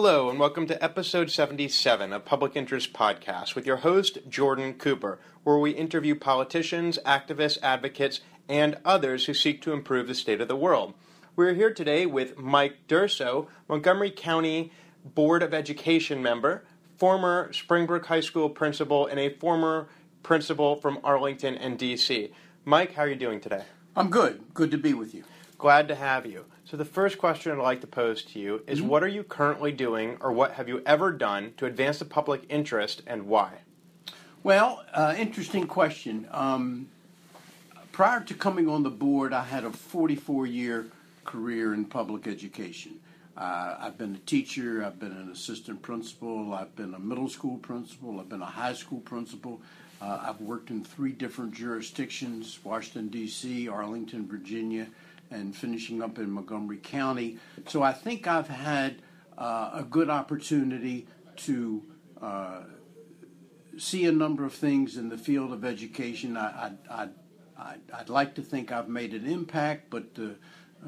Hello, and welcome to episode 77 of Public Interest Podcast with your host, Jordan Cooper, where we interview politicians, activists, advocates, and others who seek to improve the state of the world. We're here today with Mike Durso, Montgomery County Board of Education member, former Springbrook High School principal, and a former principal from Arlington and DC. Mike, how are you doing today? I'm good. Good to be with you. Glad to have you. So, the first question I'd like to pose to you is Mm-hmm. what are you currently doing, or what have you ever done to advance the public interest, and why? Well, uh, interesting question. Um, prior to coming on the board, I had a 44 year career in public education. Uh, I've been a teacher, I've been an assistant principal, I've been a middle school principal, I've been a high school principal. Uh, I've worked in three different jurisdictions Washington, D.C., Arlington, Virginia, and finishing up in Montgomery County. So I think I've had uh, a good opportunity to uh, see a number of things in the field of education. I, I, I, I'd like to think I've made an impact, but the,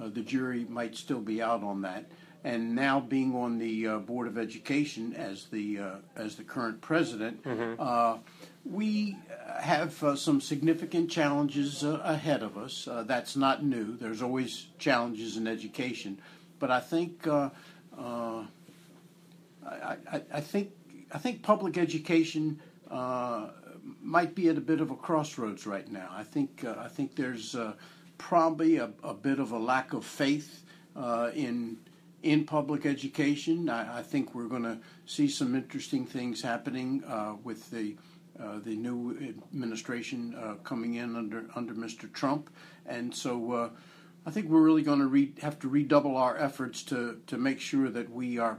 uh, the jury might still be out on that. And now being on the uh, Board of Education as the, uh, as the current president, uh, we have uh, some significant challenges uh, ahead of us. Uh, that's not new. There's always challenges in education. But I think uh, uh, I, I, I think I think public education uh, might be at a bit of a crossroads right now. I think I think there's probably a, a bit of a lack of faith in in public education. I, I think we're going to see some interesting things happening with the the new administration uh, coming in under under Mr. Trump, and so. Uh, I think we're really going to re- have to redouble our efforts to, to make sure that we are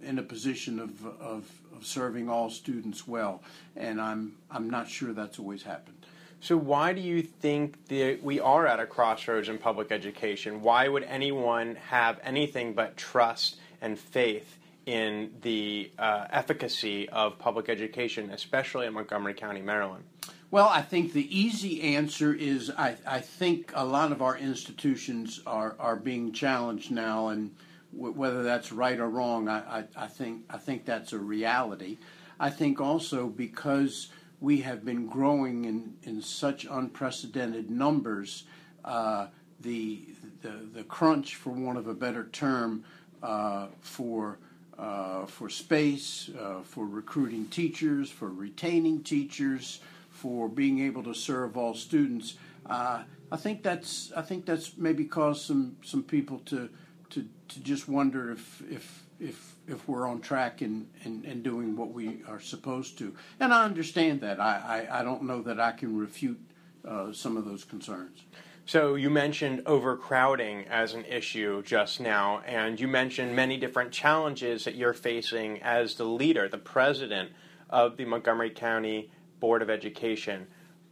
in a position of, of, of serving all students well, and I'm I'm not sure that's always happened. So, why do you think that we are at a crossroads in public education? Why would anyone have anything but trust and faith in the uh, efficacy of public education, especially in Montgomery County, Maryland? Well, I think the easy answer is I, I think a lot of our institutions are, are being challenged now, and w- whether that's right or wrong, I, I, I think I think that's a reality. I think also because we have been growing in, in such unprecedented numbers, uh, the, the the crunch, for want of a better term, uh, for uh, for space, uh, for recruiting teachers, for retaining teachers, for being able to serve all students. Uh, I think that's I think that's maybe caused some some people to to, to just wonder if if if if we're on track and, and, and doing what we are supposed to. And I understand that. I, I, I don't know that I can refute uh, some of those concerns. So you mentioned overcrowding as an issue just now, and you mentioned many different challenges that you're facing as the leader, the president of the Montgomery County Board of Education.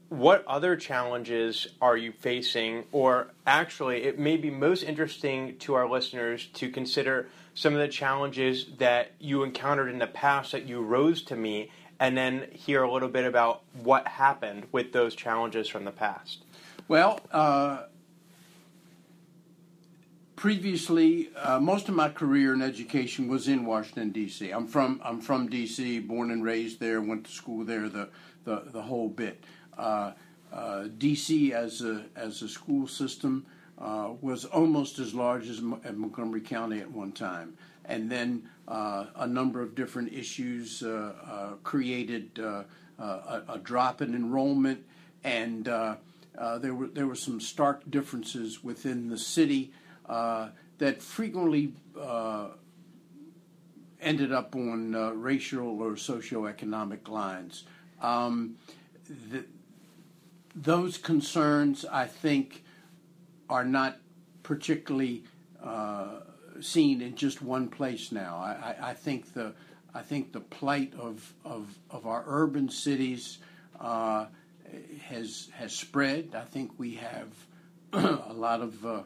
What other challenges are you facing, or actually, it may be most interesting to our listeners to consider some of the challenges that you encountered in the past that you rose to meet, and then hear a little bit about what happened with those challenges from the past. Well, uh, previously, uh, most of my career in education was in Washington D.C. I'm from I'm from D.C. Born and raised there. Went to school there. The the, the whole bit. Uh, uh, D.C. as a as a school system uh, was almost as large as at Montgomery County at one time, and then uh, a number of different issues created a, a drop in enrollment and. Uh, uh, there were there were some stark differences within the city uh, that frequently uh, ended up on uh, racial or socioeconomic lines. Um, the, those concerns, I think, are not particularly uh, seen in just one place now. I, I, I think the I think the plight of of, of our urban cities. Has has spread. I think we have a lot of, uh,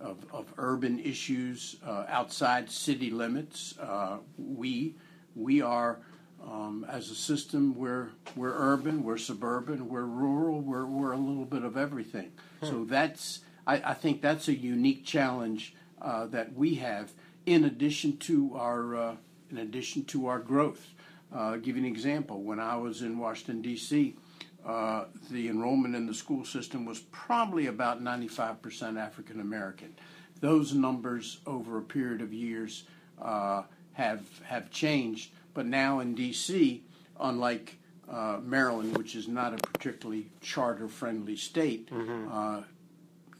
of of urban issues uh, outside city limits. Uh, we we are um, as a system we're we're urban, we're suburban, we're rural, we're we're a little bit of everything. So that's I, I think that's a unique challenge uh, that we have in addition to our uh, in addition to our growth. Uh, give you an example. When I was in Washington D.C., uh, the enrollment in the school system was probably about 95% African American. Those numbers over a period of years uh, have have changed, but now in D.C., unlike uh, Maryland, which is not a particularly charter-friendly state, mm-hmm.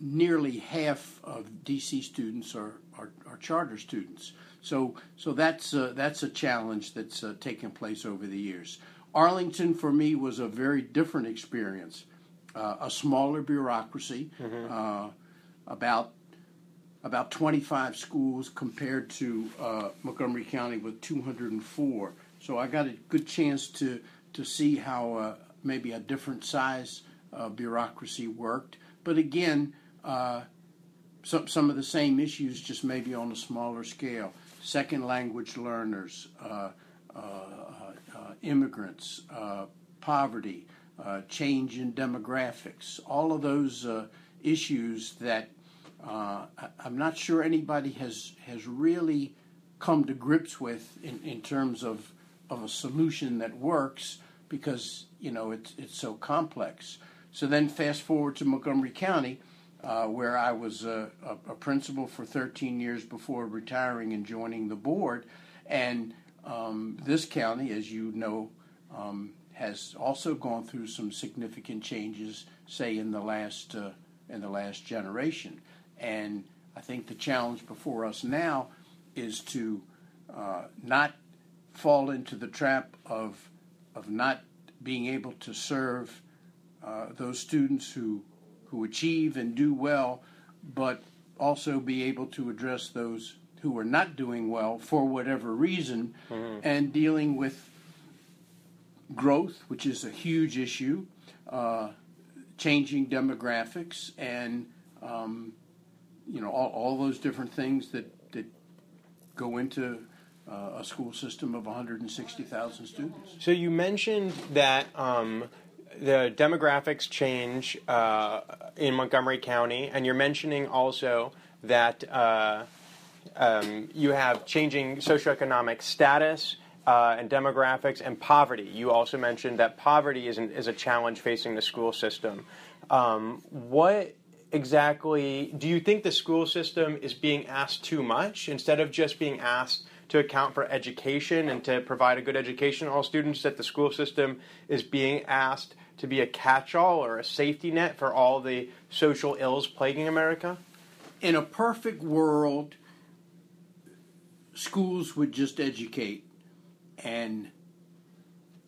nearly half of DC students are, are, are charter students. So, so that's uh, that's a challenge that's uh, taken place over the years. Arlington, for me, was a very different experience. Uh, a smaller bureaucracy, mm-hmm. Uh, about about 25 schools compared to uh, Montgomery County with 204. So I got a good chance to to see how uh, maybe a different size bureaucracy worked. But again, some some of the same issues, just maybe on a smaller scale second language learners, uh, uh, uh, Uh, uh, uh, immigrants, poverty, change in demographics, all of those issues that I'm not sure anybody has has really come to grips with in, in terms of of a solution that works because you know it's it's so complex. So then fast forward to Montgomery County uh, where I was a, a, principal for 13 years before retiring and joining the board. And um, this county, as you know, um, has also gone through some significant changes, say in the last uh, in the last generation. And I think the challenge before us now is to uh, not fall into the trap of of not being able to serve uh, those students who who achieve and do well, but also be able to address those who are not doing well for whatever reason mm-hmm. and dealing with growth, which is a huge issue, uh, changing demographics, and um, you know all, all, those different things that that go into uh, a school system of 160,000 students. So you mentioned that um, the demographics change uh, in Montgomery County, and you're mentioning also that uh, um, you have changing socioeconomic status uh, and demographics and poverty. You also mentioned that poverty is, an, is a challenge facing the school system. Um, what exactly do you think the school system is being asked too much instead of just being asked to account for education and to provide a good education to all students that the school system is being asked to be a catch all or a safety net for all the social ills plaguing America? In a perfect world, schools would just educate and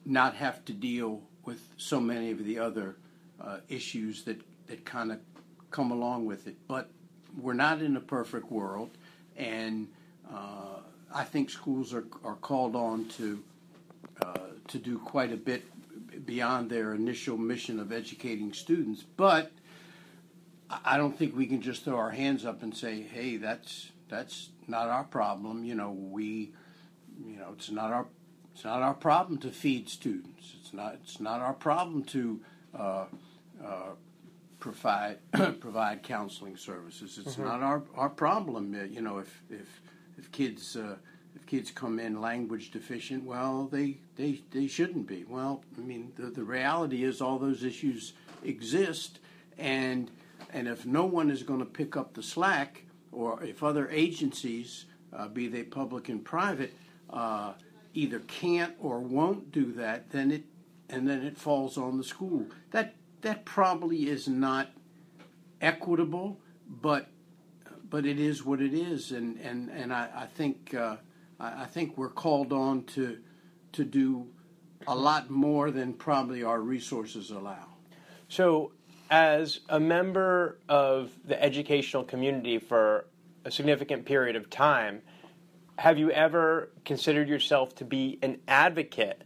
not have to deal with so many of the other uh, issues that, that kind of come along with it. But we're not in a perfect world, and uh, I think schools are, are called on to uh, to do quite a bit beyond their initial mission of educating students. But I don't think we can just throw our hands up and say, "Hey, that's that's not our problem." You know, we, you know, it's not our it's not our problem to feed students. It's not it's not our problem to uh, uh, provide provide counseling services. It's mm-hmm. not our our problem. You know, if if if kids uh, if kids come in language deficient, well, they, they, they shouldn't be. Well, I mean, the, the reality is all those issues exist, and, and if no one is going to pick up the slack, or if other agencies, uh, be they public and private, uh, either can't or won't do that, then it and then it falls on the school. That that probably is not equitable, but but it is what it is, and and and I, I think uh, I, I think we're called on to to do a lot more than probably our resources allow. So, as a member of the educational community for a significant period of time, have you ever considered yourself to be an advocate,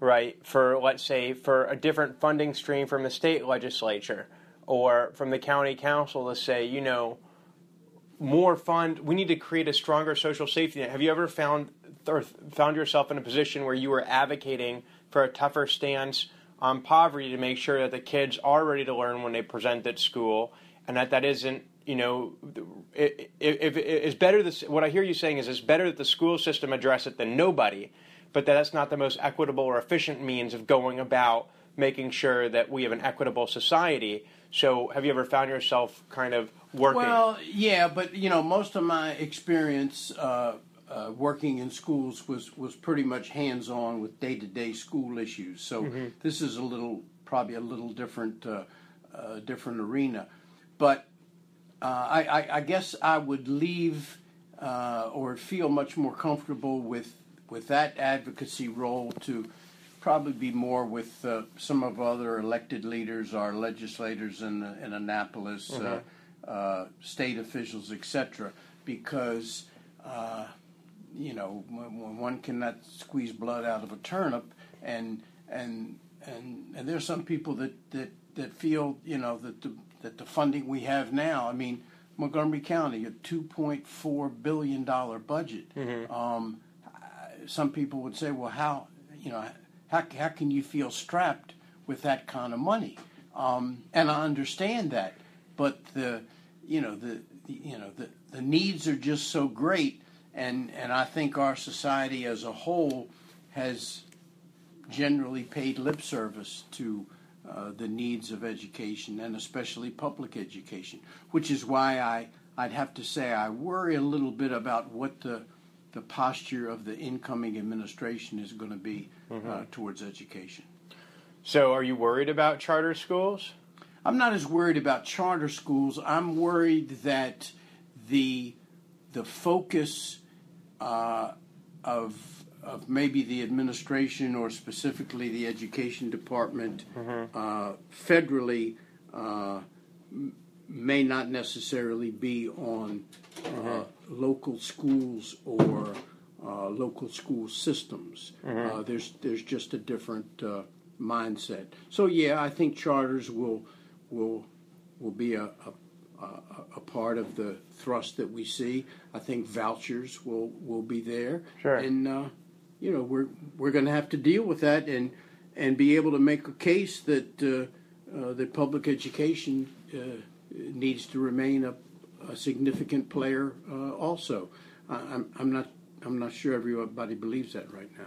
right, for, let's say, for a different funding stream from the state legislature or from the county council to say, you know, more fund. We need to create a stronger social safety net. Have you ever found or found yourself in a position where you were advocating for a tougher stance on poverty to make sure that the kids are ready to learn when they present at school, and that that isn't you know, if, if, if it's better. This, what I hear you saying is it's better that the school system address it than nobody, but that that's not the most equitable or efficient means of going about making sure that we have an equitable society. So, have you ever found yourself kind of working? Well, yeah, but you know, most of my experience uh, uh, working in schools was was pretty much hands on with day to day school issues. So mm-hmm. this is a little probably a little different uh, uh different arena, but uh, I, I, I, guess I would leave uh, or feel much more comfortable with with that advocacy role to probably be more with uh, some of other elected leaders, our legislators in, in Annapolis, uh, mm-hmm. uh, state officials, etc. Because uh, you know one cannot squeeze blood out of a turnip, and and and and there's some people that that that feel you know that the that the funding we have now. I mean. Montgomery County, a $2.4 billion budget. Mm-hmm. Um, some people would say, well, how, you know, how, how can you feel strapped with that kind of money? Um, and I understand that, but the you know the, the, you know the, the needs are just so great, and and I think our society as a whole has generally paid lip service to uh, the needs of education and especially public education, which is why I I'd have to say I worry a little bit about what the the posture of the incoming administration is going to be uh, mm-hmm. uh, towards education. So, are you worried about charter schools? I'm not as worried about charter schools. I'm worried that the the focus uh, of of maybe the administration or specifically the education department mm-hmm. uh, federally uh, may not necessarily be on mm-hmm. local schools or uh, local school systems. Mm-hmm. Uh, there's there's just a different uh, mindset. So yeah, I think charters will will will be a, a, a, part of the thrust that we see. I think vouchers will will be there, sure. and uh, you know we're we're going to have to deal with that and and be able to make a case that uh, that public education needs to remain a, a significant player uh, also. I'm, I'm not I'm not sure everybody believes that right now.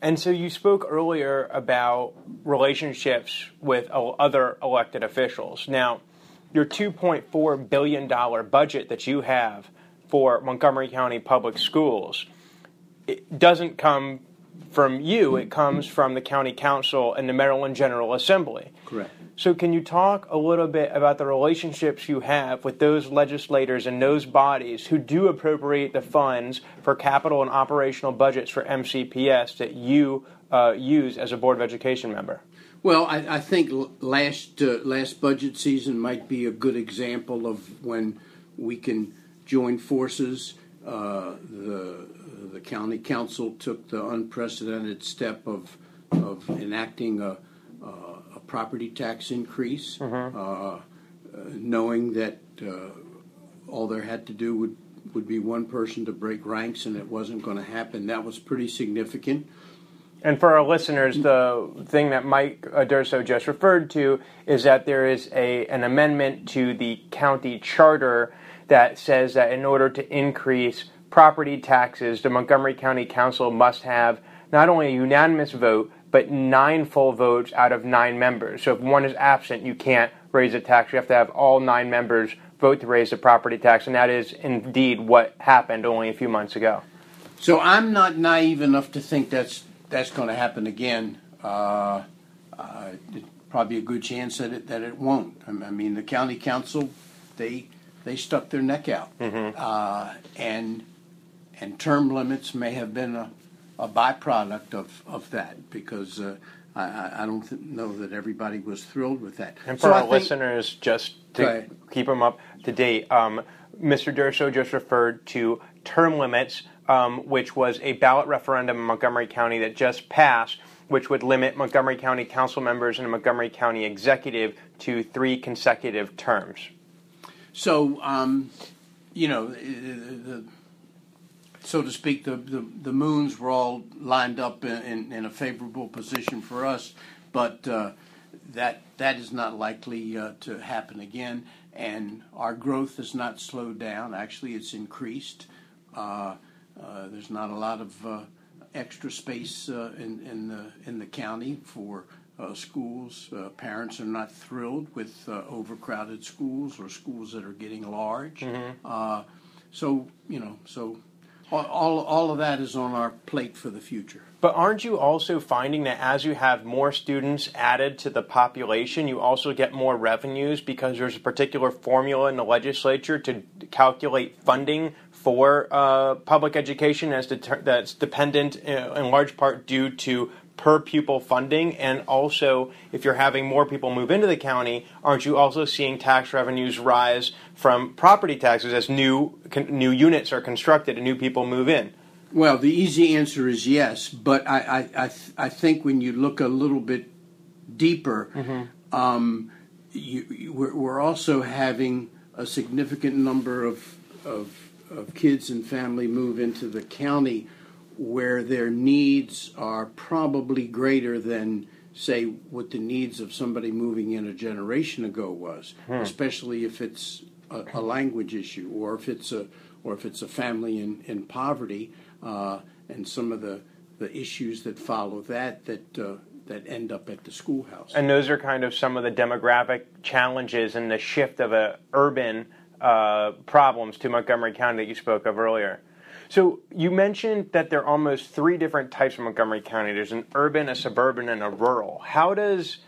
And so you spoke earlier about relationships with other elected officials. Now, your $2.4 billion budget that you have for Montgomery County Public Schools it doesn't come from you, it comes from the County Council and the Maryland General Assembly. Correct. So, can you talk a little bit about the relationships you have with those legislators and those bodies who do appropriate the funds for capital and operational budgets for MCPS that you uh, use as a Board of Education member? Well, I, I think last uh, last budget season might be a good example of when we can join forces. Uh, the the county council took the unprecedented step of of enacting a a property tax increase, mm-hmm. uh, knowing that uh, all there had to do would would be one person to break ranks, and it wasn't going to happen. That was pretty significant. And for our listeners, the thing that Mike Durso just referred to is that there is a an amendment to the county charter that says that in order to increase property taxes, the Montgomery County Council must have not only a unanimous vote, but nine full votes out of nine members. So if one is absent, you can't raise a tax. You have to have all nine members vote to raise the property tax, and that is indeed what happened only a few months ago. So I'm not naive enough to think that's that's going to happen again. Uh, uh, probably a good chance that it that it won't. I mean, the county council they they stuck their neck out, mm-hmm. uh, and and term limits may have been a a byproduct of, of that because uh, I, I don't th- know that everybody was thrilled with that. And for so our think, listeners, just to keep them up to date, um, Mr. Durso just referred to term limits, um, which was a ballot referendum in Montgomery County that just passed, which would limit Montgomery County council members and Montgomery County executive to three consecutive terms. So, um, you know, the, so to speak, the, the, the moons were all lined up in, in, in a favorable position for us, but uh, that that is not likely uh, to happen again. and our growth has not slowed down. Actually, it's increased. Uh, uh, there's not a lot of uh, extra space uh, in, in, the, in the county for uh, schools. Uh, parents are not thrilled with overcrowded schools or schools that are getting large. Mm-hmm. so, you know, so all, all of that is on our plate for the future. But aren't you also finding that as you have more students added to the population, you also get more revenues because there's a particular formula in the legislature to calculate funding for uh, public education as deter- that's dependent in, uh, large part due to per pupil funding and also if you're having more people move into the county aren't you also seeing tax revenues rise from property taxes as new new units are constructed and new people move in well the easy answer is yes but i i i, th- I think when you look a little bit deeper mm-hmm. um, you, you, we're, we're also having a significant number of, of of kids and family move into the county where their needs are probably greater than say what the needs of somebody moving in a generation ago was hmm. especially if it's a, a, language issue or if it's a or if it's a family in, in poverty uh, and some of the the issues that follow that that uh, that end up at the schoolhouse. And those are kind of some of the demographic challenges and the shift of a urban uh, problems to Montgomery County that you spoke of earlier. So you mentioned that there are almost three different types of Montgomery County. There's an urban, a suburban, and a rural. How does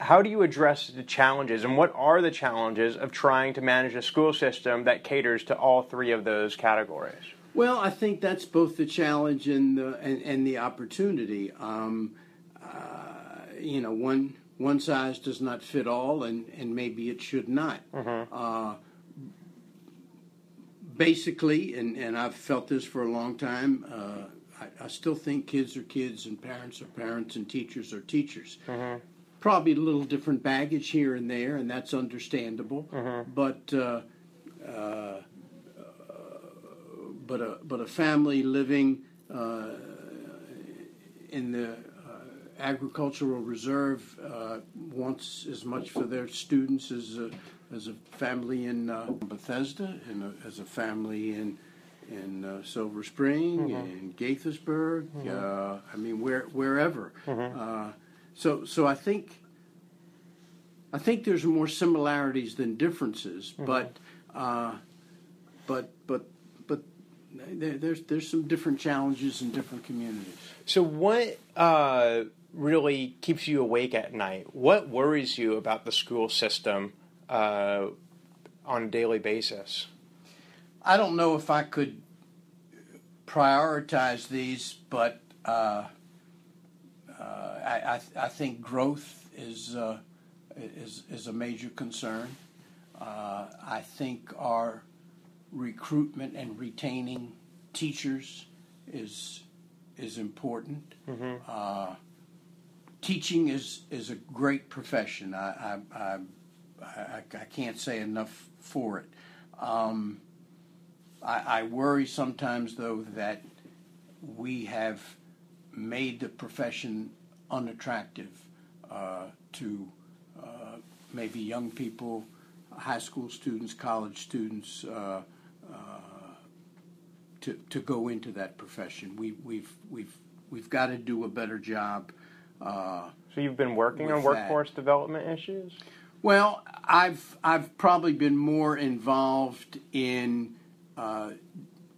how do you address the challenges, and what are the challenges of trying to manage a school system that caters to all three of those categories? Well, I think that's both the challenge and the and, and the opportunity. Um, uh, you know, one one size does not fit all, and, and maybe it should not. Mm-hmm. Uh, basically, and, and I've felt this for a long time, uh, I, I, still think kids are kids and parents are parents and teachers are teachers. Mm-hmm. Probably a little different baggage here and there, and that's understandable. Mm-hmm. But uh, uh, but a but a family living uh, in the uh, agricultural reserve uh, wants as much for their students as as a family in uh, Bethesda, and as a family in in uh, Silver Spring, mm-hmm. in Gaithersburg. Mm-hmm. Uh, I mean, where wherever. Mm-hmm. Uh, so so I think I think there's more similarities than differences, mm-hmm. but uh, but but but there's there's some different challenges in different communities. So what? Uh, really keeps you awake at night? What worries you about the school system uh, on a daily basis? I don't know if I could prioritize these, but uh, uh, I, I, I, think growth is, uh, is, is a major concern. Uh, I think our recruitment and retaining teachers is is important. Mm-hmm. Uh, teaching is is a great profession. I, I, I I, I can't say enough for it. Um, I, I worry sometimes, though, that we have made the profession unattractive uh, to uh, maybe young people, high school students, college students, uh, uh to to go into that profession. We, we've we've we've got to do a better job. Uh, so you've been working on workforce that. development issues. Well, I've I've probably been more involved in uh,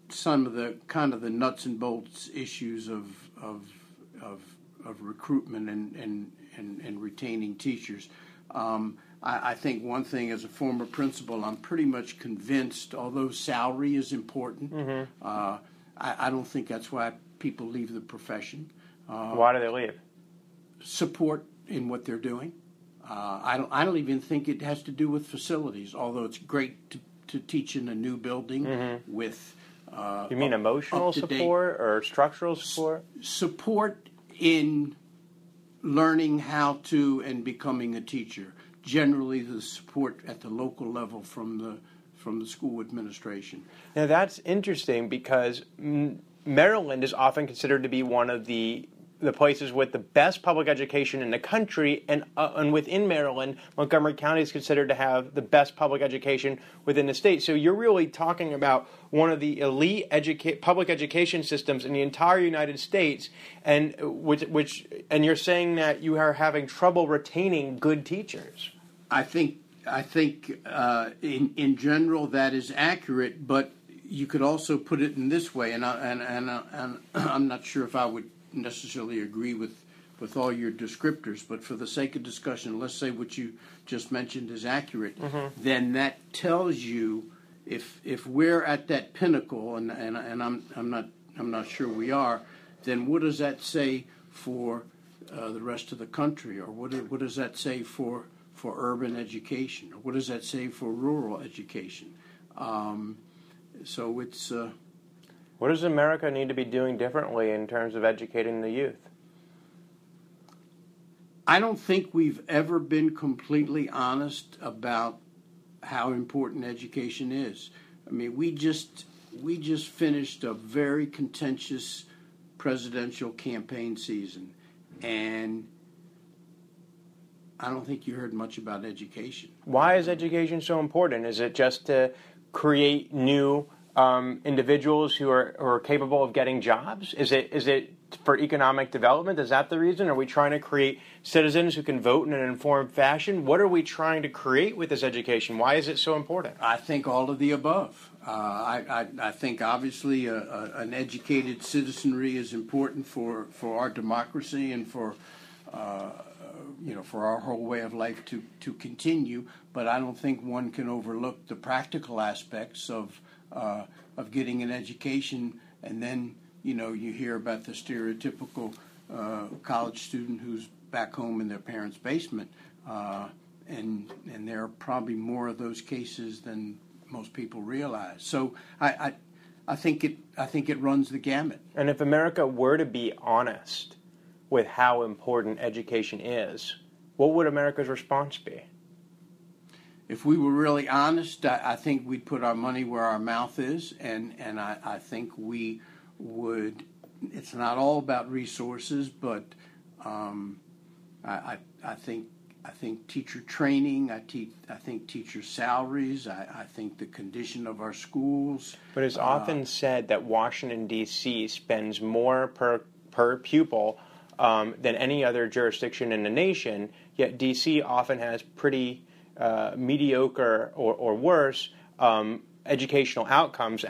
some of the kind of the nuts and bolts issues of of of, of recruitment and, and, and, and retaining teachers. Um, I, I, think one thing as a former principal, I'm pretty much convinced, although salary is important, mm-hmm. uh, I, I, don't think that's why people leave the profession. Uh, why do they leave? Support in what they're doing. Uh, I don't. I don't even think it has to do with facilities. Although it's great to, to teach in a new building mm-hmm. with. Uh, you mean emotional support or structural support? S- support in learning how to and becoming a teacher. Generally, the support at the local level from the from the school administration. Now that's interesting because Maryland is often considered to be one of the the places with the best public education in the country, and uh, and within Maryland, Montgomery County is considered to have the best public education within the state. So you're really talking about one of the elite educa- public education systems in the entire United States, and which, which and you're saying that you are having trouble retaining good teachers. I think I think uh, in in general that is accurate, but you could also put it in this way, and I, and and, and I'm not sure if I would necessarily agree with with all your descriptors, but for the sake of discussion, let's say what you just mentioned is accurate. Mm-hmm. Then that tells you if if we're at that pinnacle, and and, and I'm I'm not I'm not sure we are. Then what does that say for uh, the rest of the country, or what what does that say for for urban education, or what does that say for rural education? Um, so it's. Uh, what does America need to be doing differently in terms of educating the youth? I don't think we've ever been completely honest about how important education is. I mean, we just we just finished a very contentious presidential campaign season, and I don't think you heard much about education. Why is education so important? Is it just to create new um, individuals who are, who are capable of getting jobs? Is it is it for economic development? Is that the reason? Are we trying to create citizens who can vote in an informed fashion? What are we trying to create with this education? Why is it so important? I think all of the above. Uh, I, I, I, think obviously a, a, an educated citizenry is important for, for our democracy and for uh, you know for our whole way of life to, to continue. But I don't think one can overlook the practical aspects of uh, of getting an education, and then you know you hear about the stereotypical uh, college student who's back home in their parents' basement, uh, and and there are probably more of those cases than most people realize. So I, I I think it I think it runs the gamut. And if America were to be honest with how important education is, what would America's response be? If we were really honest, I, I, think we'd put our money where our mouth is, and and I, I, think we would. It's not all about resources, but um, I, I, think I think teacher training. I, te- I think teacher salaries. I, think the condition of our schools. But it's uh, often said that Washington D.C. spends more per per pupil um, than any other jurisdiction in the nation. Yet D.C. often has pretty uh, mediocre or, or worse um, educational outcomes.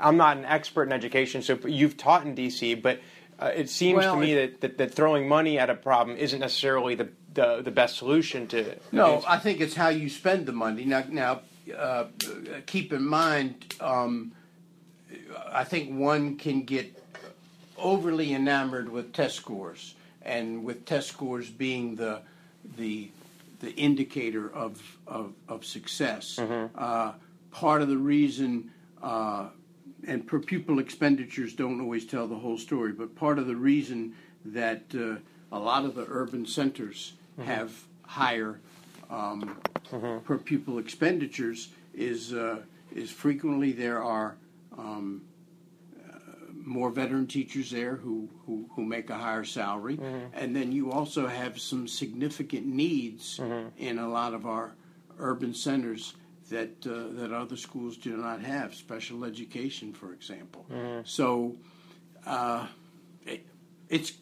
I'm not an expert in education, so you've taught in DC, but uh, it seems well, to me that, that, that, throwing money at a problem isn't necessarily the, the, the best solution to. No, I think it's how you spend the money. Now, now uh, keep in mind, um, I think one can get overly enamored with test scores, and with test scores being the the the indicator of, of, of success. Mm-hmm. Uh, part of the reason, uh, and per pupil expenditures don't always tell the whole story, but part of the reason that uh, a lot of the urban centers mm-hmm. have higher um, mm-hmm. per pupil expenditures is uh, is frequently there are um, more veteran teachers there who, who, who make a higher salary. Mm-hmm. And then you also have some significant needs mm-hmm. in a lot of our urban centers that, uh, that other schools do not have, special education, for example. Mm-hmm. So uh, it, it's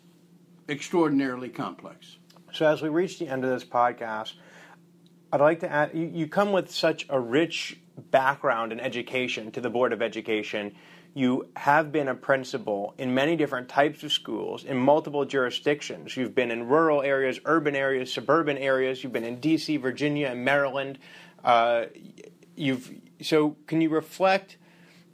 extraordinarily complex. So as we reach the end of this podcast, I'd like to add you, you come with such a rich background in education to the Board of Education you have been a principal in many different types of schools in multiple jurisdictions. You've been in rural areas, urban areas, suburban areas. You've been in D.C., Virginia, and Maryland. Uh, you've so can you reflect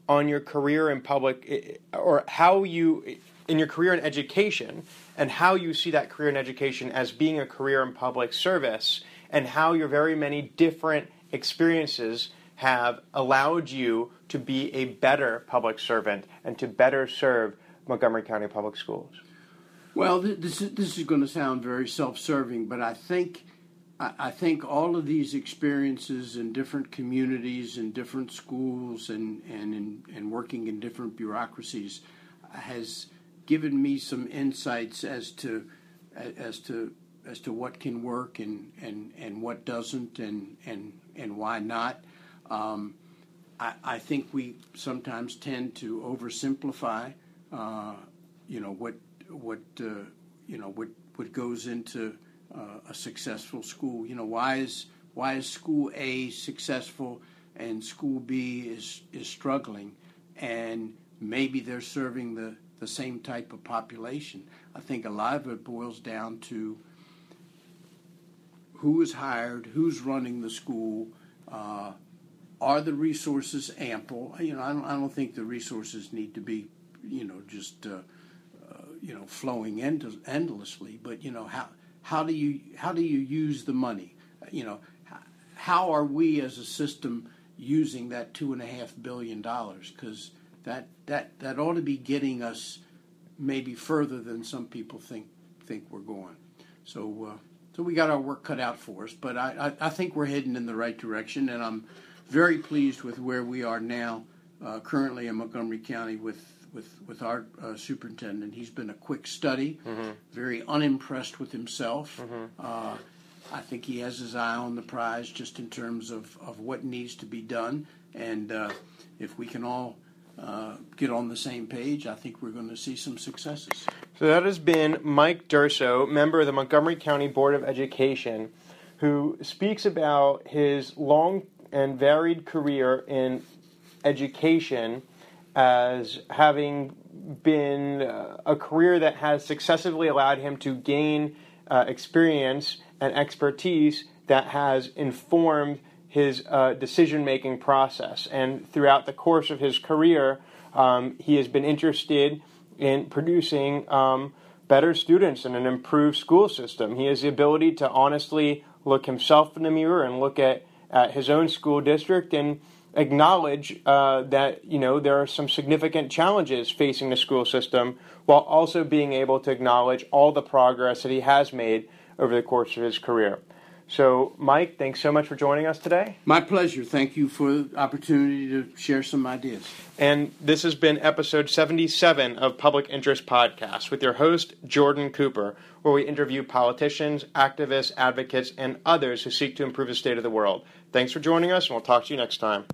on your career in public or how you in your career in education and how you see that career in education as being a career in public service and how your very many different experiences have allowed you to be a better public servant and to better serve Montgomery County Public Schools? Well, this is, this is going to sound very self-serving, but I think I think all of these experiences in different communities and different schools and and in, and working in different bureaucracies has given me some insights as to as to as to what can work and and, and what doesn't and and and why not. Um, I, I think we sometimes tend to oversimplify, uh, you know what what uh, you know what what goes into uh, a successful school. You know why is why is school A successful and school B is is struggling, and maybe they're serving the the same type of population. I think a lot of it boils down to who is hired, who's running the school, uh, are the resources ample? You know, I don't, I don't think the resources need to be, you know, just uh, uh, you know flowing end- endlessly. But you know, how how do you how do you use the money? You know, how are we as a system using that two and a half billion dollars? Because that that that ought to be getting us maybe further than some people think think we're going. So. Uh, so we got our work cut out for us, but I, I, I think we're heading in the right direction, and I'm very pleased with where we are now, uh, currently in Montgomery County with with with our uh, superintendent. He's been a quick study, mm-hmm. very unimpressed with himself. Mm-hmm. Uh, I think he has his eye on the prize, just in terms of of what needs to be done, and uh, if we can all. Uh, get on the same page, I think we're going to see some successes. So that has been Mike Durso, member of the Montgomery County Board of Education, who speaks about his long and varied career in education as having been uh, a career that has successively allowed him to gain uh, experience and expertise that has informed his uh, decision making process. And throughout the course of his career, um, he has been interested in producing um, better students and an improved school system. He has the ability to honestly look himself in the mirror and look at at his own school district and acknowledge uh, that you know there are some significant challenges facing the school system, while also being able to acknowledge all the progress that he has made over the course of his career. So, Mike, thanks so much for joining us today. My pleasure. Thank you for the opportunity to share some ideas. And this has been episode 77 of Public Interest Podcast with your host, Jordan Cooper, where we interview politicians, activists, advocates, and others who seek to improve the state of the world. Thanks for joining us, and we'll talk to you next time.